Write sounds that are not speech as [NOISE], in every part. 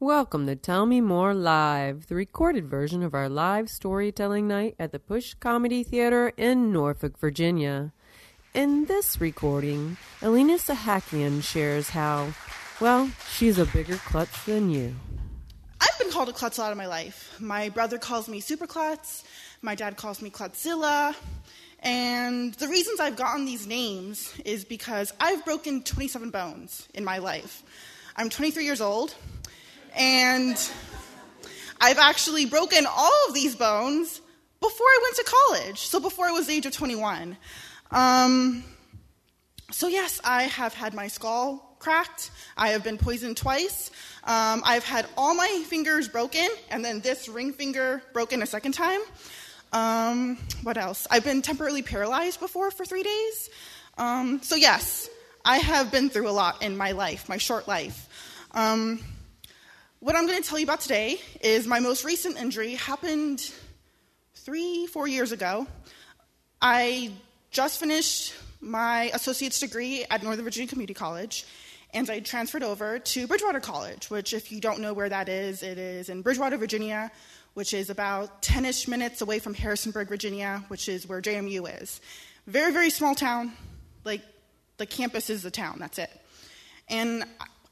Welcome to Tell Me More Live, the recorded version of our live storytelling night at the Push Comedy Theater in Norfolk, Virginia. In this recording, Elena Sahakian shares how, well, she's a bigger klutz than you. I've been called a klutz a lot of my life. My brother calls me Super Klutz, my dad calls me Klutzilla, and the reasons I've gotten these names is because I've broken 27 bones in my life. I'm 23 years old, and I've actually broken all of these bones before I went to college, so before I was the age of 21. Um, so, yes, I have had my skull cracked. I have been poisoned twice. Um, I've had all my fingers broken, and then this ring finger broken a second time. Um, what else? I've been temporarily paralyzed before for three days. Um, so, yes, I have been through a lot in my life, my short life. What I'm going to tell you about today is my most recent injury happened three, four years ago. I just finished my associate's degree at Northern Virginia Community College, and I transferred over to Bridgewater College, which, if you don't know where that is, it is in Bridgewater, Virginia, which is about 10 ish minutes away from Harrisonburg, Virginia, which is where JMU is. Very, very small town. Like, the campus is the town, that's it. And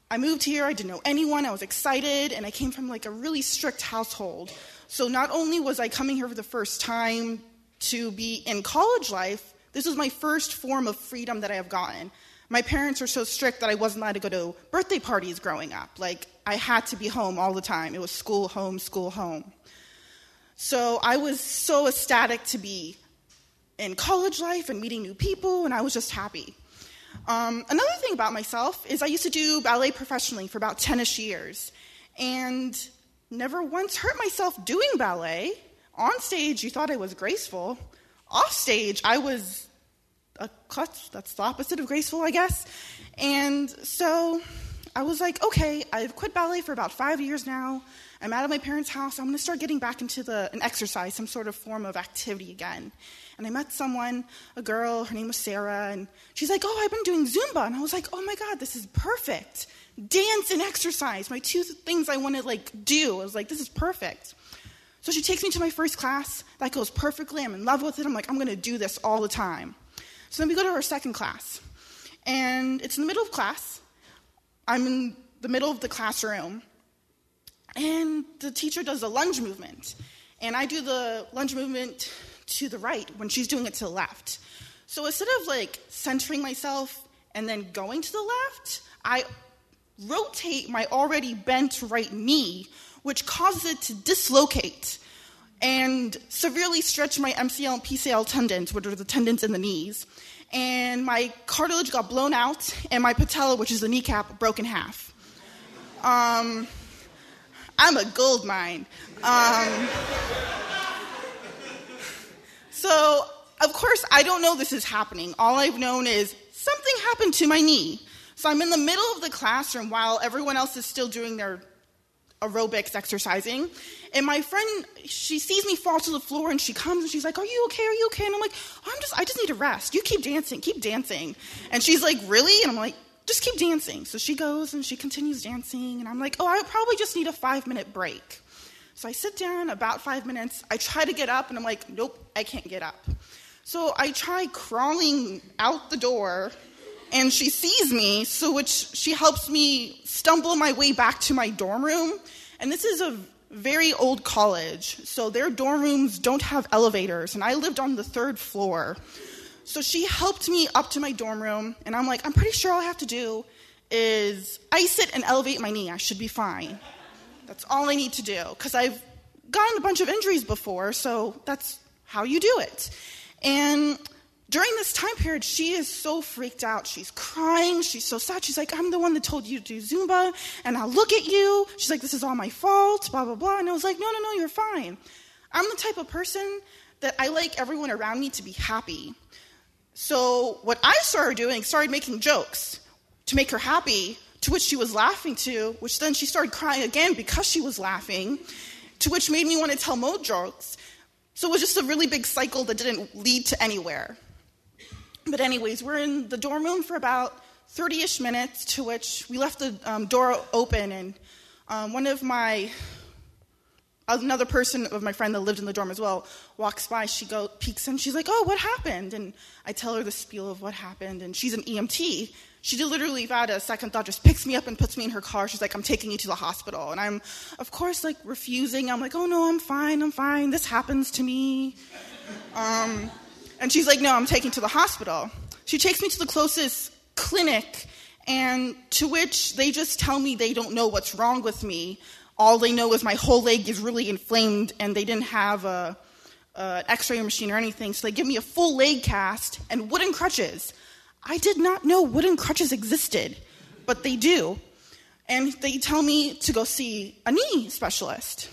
I moved here, I didn't know anyone, I was excited, and I came from like a really strict household. So not only was I coming here for the first time to be in college life, this was my first form of freedom that I have gotten. My parents were so strict that I wasn't allowed to go to birthday parties growing up. Like, I had to be home all the time. It was school, home, school, home. So I was so ecstatic to be in college life and meeting new people, and I was just happy. Um, another thing about myself is I used to do ballet professionally for about 10 ish years and never once hurt myself doing ballet. On stage, you thought I was graceful. Off stage, I was a klutz. That's the opposite of graceful, I guess. And so I was like, okay, I've quit ballet for about five years now. I'm out of my parents' house. I'm going to start getting back into the, an exercise, some sort of form of activity again. And I met someone, a girl, her name was Sarah, and she's like, Oh, I've been doing Zumba. And I was like, Oh my God, this is perfect. Dance and exercise, my two things I want to like do. I was like, This is perfect. So she takes me to my first class. That goes perfectly. I'm in love with it. I'm like, I'm going to do this all the time. So then we go to our second class. And it's in the middle of class. I'm in the middle of the classroom. And the teacher does a lunge movement. And I do the lunge movement to the right when she's doing it to the left. So instead of like centering myself and then going to the left, I rotate my already bent right knee, which causes it to dislocate and severely stretch my MCL and PCL tendons, which are the tendons in the knees. And my cartilage got blown out, and my patella, which is the kneecap, broke in half. Um, I'm a gold mine. Um, so, of course, I don't know this is happening. All I've known is something happened to my knee. So I'm in the middle of the classroom while everyone else is still doing their aerobics exercising. And my friend, she sees me fall to the floor and she comes and she's like, Are you okay? Are you okay? And I'm like, I'm just, I just need to rest. You keep dancing, keep dancing. And she's like, Really? And I'm like, Just keep dancing. So she goes and she continues dancing. And I'm like, Oh, I probably just need a five minute break. So I sit down about five minutes. I try to get up, and I'm like, nope, I can't get up. So I try crawling out the door, and she sees me, so which she helps me stumble my way back to my dorm room. And this is a very old college, so their dorm rooms don't have elevators, and I lived on the third floor. So she helped me up to my dorm room, and I'm like, I'm pretty sure all I have to do is ice it and elevate my knee. I should be fine. That's all I need to do because I've gotten a bunch of injuries before, so that's how you do it. And during this time period, she is so freaked out. She's crying. She's so sad. She's like, I'm the one that told you to do Zumba, and I'll look at you. She's like, This is all my fault, blah, blah, blah. And I was like, No, no, no, you're fine. I'm the type of person that I like everyone around me to be happy. So what I started doing, started making jokes to make her happy to which she was laughing to, which then she started crying again because she was laughing, to which made me want to tell more jokes. So it was just a really big cycle that didn't lead to anywhere. But, anyways, we're in the dorm room for about 30 ish minutes, to which we left the um, door open, and Um, one of my another person of my friend that lived in the dorm as well walks by. She go peeks in. She's like oh what happened? And i tell her the spiel of what happened and she's an emt she literally without a second thought just picks me up and puts me in her car. She's like i'm taking you to the hospital. And i'm of course like refusing. I'm like oh no i'm fine i'm fine. This happens to me. Um, and she's like no i'm taking to the hospital. She takes me to the closest clinic and to which they just tell me they don't know what's wrong with me. All they know is my whole leg is really inflamed, and they didn't have a, X-ray machine or anything, so they give me a full leg cast and wooden crutches. I did not know wooden crutches existed, but they do. And they tell me to go see a knee specialist.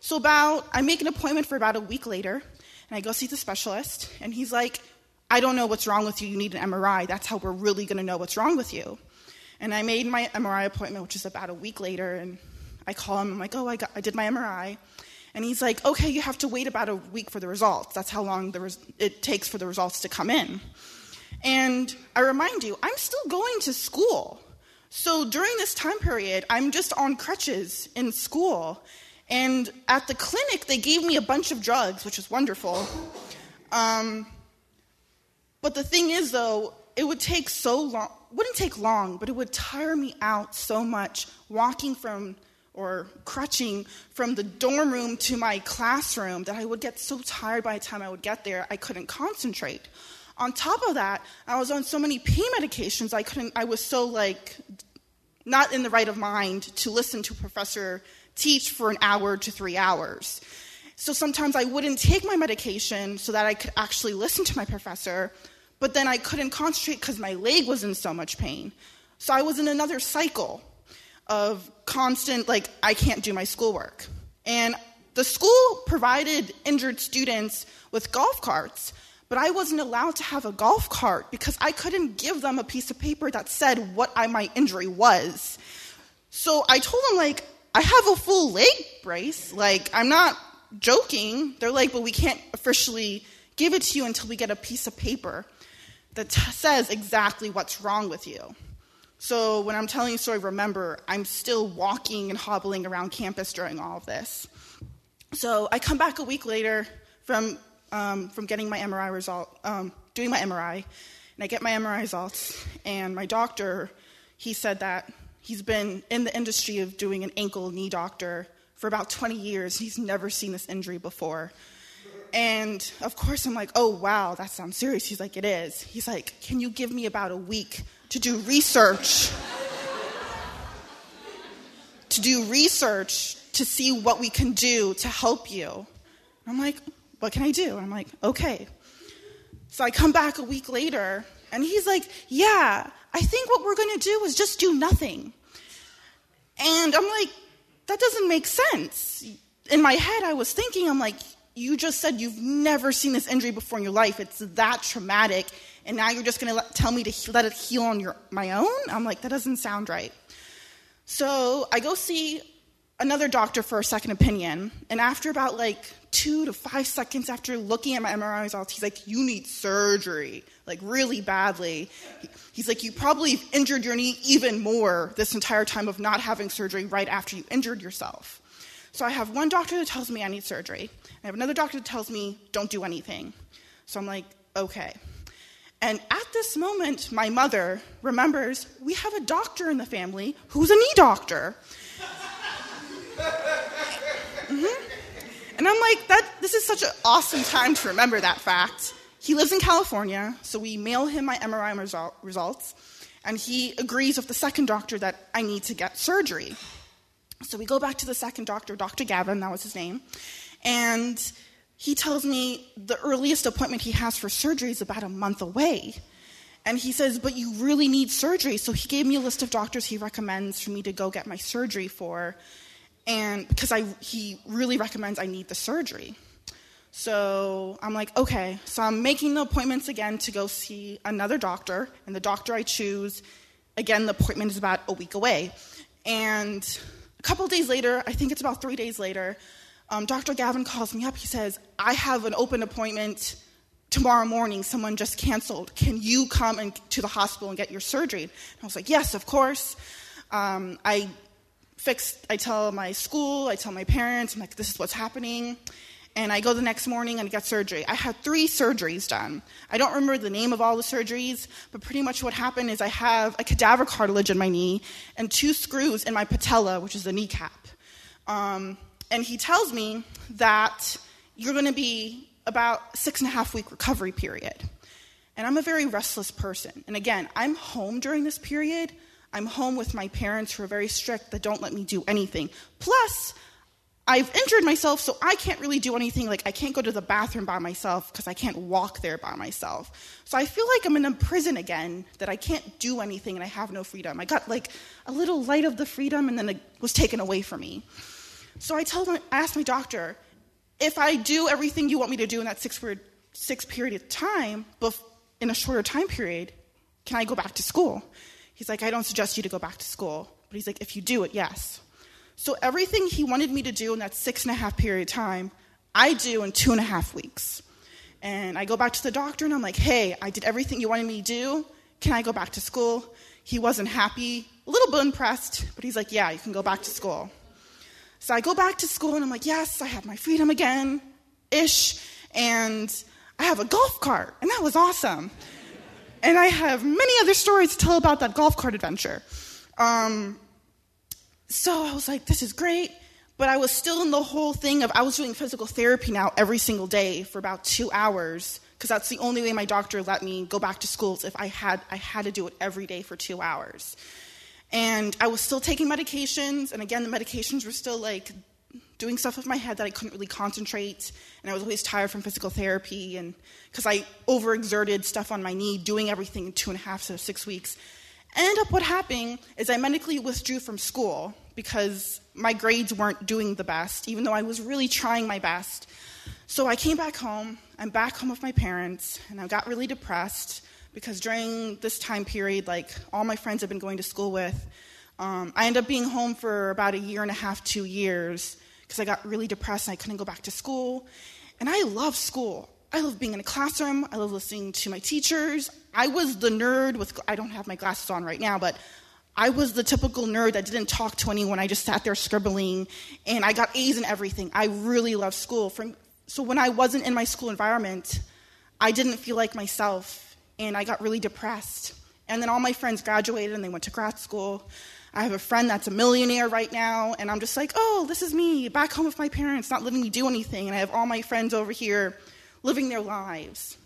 So about I make an appointment for about a week later, and I go see the specialist, and he's like, I don't know what's wrong with you. You need an MRI. That's how we're really going to know what's wrong with you. And I made my MRI appointment, which is about a week later, and I call him, I'm like, oh, I, got, I did my MRI. And he's like, okay, you have to wait about a week for the results. That's how long res- it takes for the results to come in. I remind you, I'm still going to school. So during this time period, I'm just on crutches in school. And at the clinic, they gave me a bunch of drugs, which was wonderful. Um, but the thing is, though, it would take so long, wouldn't take long, but it would tire me out so much walking from or crutching from the dorm room to my classroom that I would get so tired by the time I would get there, I couldn't concentrate. On top of that, I was on so many pain medications, I couldn't, I was so like not in the right of mind to listen to a professor teach for an hour to three hours. So sometimes I wouldn't take my medication so that I could actually listen to my professor, but then I couldn't concentrate because my leg was in so much pain. So I was in another cycle of constant, like, I can't do my schoolwork. And the school provided injured students with golf carts, but I wasn't allowed to have a golf cart because I couldn't give them a piece of paper that said what I, my injury was. So I told them, like, I have a full leg brace. Like, I'm not joking. They're like, but we can't officially give it to you until we get a piece of paper that t- says exactly what's wrong with you. So when I'm telling you story, remember, I'm still walking and hobbling around campus during all of this. So I come back a week later from, um, from getting my MRI result, um, doing my MRI, and I get my MRI results, and my doctor, he said that he's been in the industry of doing an ankle knee doctor for about 20 years. He's never seen this injury before. And of course, I'm like, oh, wow, that sounds serious. He's like, it is. He's like, can you give me about a week to do research, [LAUGHS] to do research to see what we can do to help you. I'm like, what can I do? I'm like, okay. So I come back a week later, and he's like, yeah, I think what we're going to do is just do nothing. And I'm like, that doesn't make sense. In my head, I was thinking, I'm like, you just said you've never seen this injury before in your life. It's that traumatic and now you're just going to tell me to let it heal on your, my own? I'm like, that doesn't sound right. So I go see another doctor for a second opinion, and after about like two to five seconds after looking at my MRI results, he's like, You need surgery, like really badly. He's like, You probably injured your knee even more this entire time of not having surgery right after you injured yourself. So I have one doctor that tells me I need surgery, I have another doctor that tells me don't do anything. So I'm like, Okay. And at this moment, my mother remembers we have a doctor in the family who's a knee doctor. Mm-hmm. And I'm like, that, this is such an awesome time to remember that fact. He lives in California, so we mail him my MRI result, results, and he agrees with the second doctor that I need to get surgery. So we go back to the second doctor, Dr. Gavin, that was his name, and he tells me the earliest appointment he has for surgery is about a month away. And he says, But you really need surgery. So he gave me a list of doctors he recommends for me to go get my surgery for. And because I, he really recommends I need the surgery. So I'm like, okay. So I'm making the appointments again to go see another doctor. And the doctor I choose, again, the appointment is about a week away. And a couple days later, I think it's about three days later, um, Dr. Gavin calls me up. He says, I have an open appointment tomorrow morning. Someone just canceled. Can you come and, to the hospital and get your surgery? And I was like, Yes, of course. Um, I fix. I tell my school, I tell my parents, I'm like, this is what's happening. And I go the next morning and get surgery. I had three surgeries done. I don't remember the name of all the surgeries, but pretty much what happened is I have a cadaver cartilage in my knee and two screws in my patella, which is the kneecap. Um, and he tells me that you're going to be about six and a half week recovery period. And I'm a very restless person. And again, I'm home during this period. I'm home with my parents who are very strict that don't let me do anything. Plus, I've injured myself, so I can't really do anything. Like, I can't go to the bathroom by myself because I can't walk there by myself. So I feel like I'm in a prison again, that I can't do anything and I have no freedom. I got like a little light of the freedom and then it was taken away from me. So I told him, I asked my doctor, if I do everything you want me to do in that six period, six period of time, but in a shorter time period, can I go back to school? He's like, I don't suggest you to go back to school. But he's like, if you do it, yes. So everything he wanted me to do in that six and a half period of time, I do in two and a half weeks. And I go back to the doctor and I'm like, hey, I did everything you wanted me to do. Can I go back to school? He wasn't happy, a little bit impressed, but he's like, yeah, you can go back to school. So I go back to school and I'm like, yes, I have my freedom again, ish. And I have a golf cart, and that was awesome. And I have many other stories to tell about that golf cart adventure. Um, so I was like, this is great. But I was still in the whole thing of I was doing physical therapy now every single day for about two hours because that's the only way my doctor let me go back to school if I had I had to do it every day for two hours. And I was still taking medications, and again, the medications were still like doing stuff with my head that I couldn't really concentrate, and I was always tired from physical therapy, and because I overexerted stuff on my knee, doing everything in two and a half to six weeks. Ended up what happened is I medically withdrew from school because my grades weren't doing the best, even though I was really trying my best. So I came back home. I'm back home with my parents, and I got really depressed because during this time period, like all my friends I've been going to school with, um, I ended up being home for about a year and a half, two years, because I got really depressed and I couldn't go back to school. And I love school. I love being in a classroom. I love listening to my teachers. I was the nerd with, I don't have my glasses on right now, but I was the typical nerd that didn't talk to anyone. I just sat there scribbling, and I got A's in everything. I really loved school. From, so when I wasn't in my school environment, I didn't feel like myself and I got really depressed. And then all my friends graduated and they went to grad school. I have a friend that's a millionaire right now, and I'm just like, oh, this is me back home with my parents, not letting me do anything. And I have all my friends over here living their lives.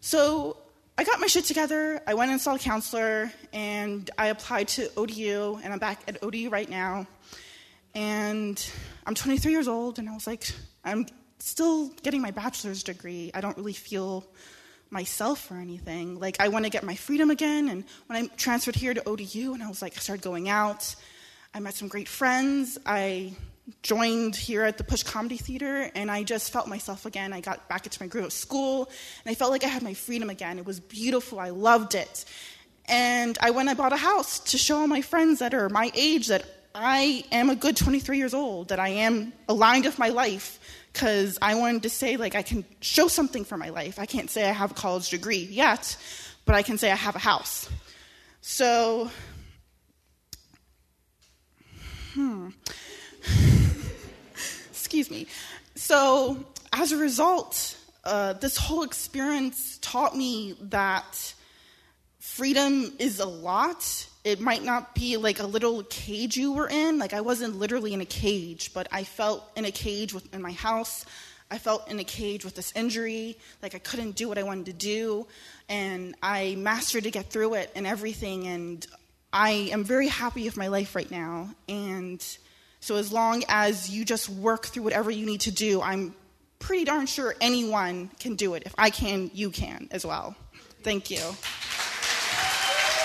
So I got my shit together. I went and saw a counselor, and I applied to ODU, and I'm back at ODU right now. And I'm 23 years old, and I was like, I'm still getting my bachelor's degree. I don't really feel myself or anything. Like, I want to get my freedom again. And when I transferred here to ODU, and I was like, I started going out, I met some great friends. I joined here at the Push Comedy Theater, and I just felt myself again. I got back into my groove of school, and I felt like I had my freedom again. It was beautiful. I loved it. And I went and bought a house to show all my friends that are my age that I am a good 23 years old, that I am aligned with my life, because I wanted to say, like, I can show something for my life. I can't say I have a college degree yet, but I can say I have a house. So, hmm. [LAUGHS] Excuse me. So, as a result, uh, this whole experience taught me that freedom is a lot it might not be like a little cage you were in. Like I wasn't literally in a cage, but I felt in a cage in my house. I felt in a cage with this injury. Like I couldn't do what I wanted to do, and I mastered to get through it and everything. And I am very happy with my life right now. And so as long as you just work through whatever you need to do, I'm pretty darn sure anyone can do it. If I can, you can as well. Thank you.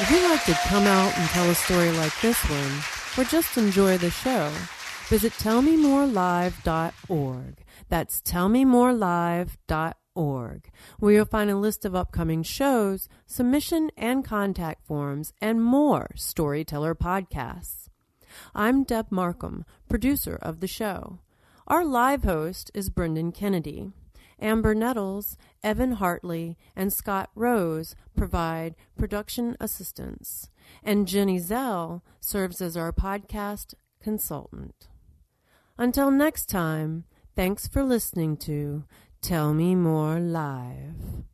If you'd like to come out and tell a story like this one, or just enjoy the show, visit tellmemorelive.org. That's tellmemorelive.org, where you'll find a list of upcoming shows, submission and contact forms, and more storyteller podcasts. I'm Deb Markham, producer of the show. Our live host is Brendan Kennedy. Amber Nettles, Evan Hartley, and Scott Rose provide production assistance. And Jenny Zell serves as our podcast consultant. Until next time, thanks for listening to Tell Me More Live.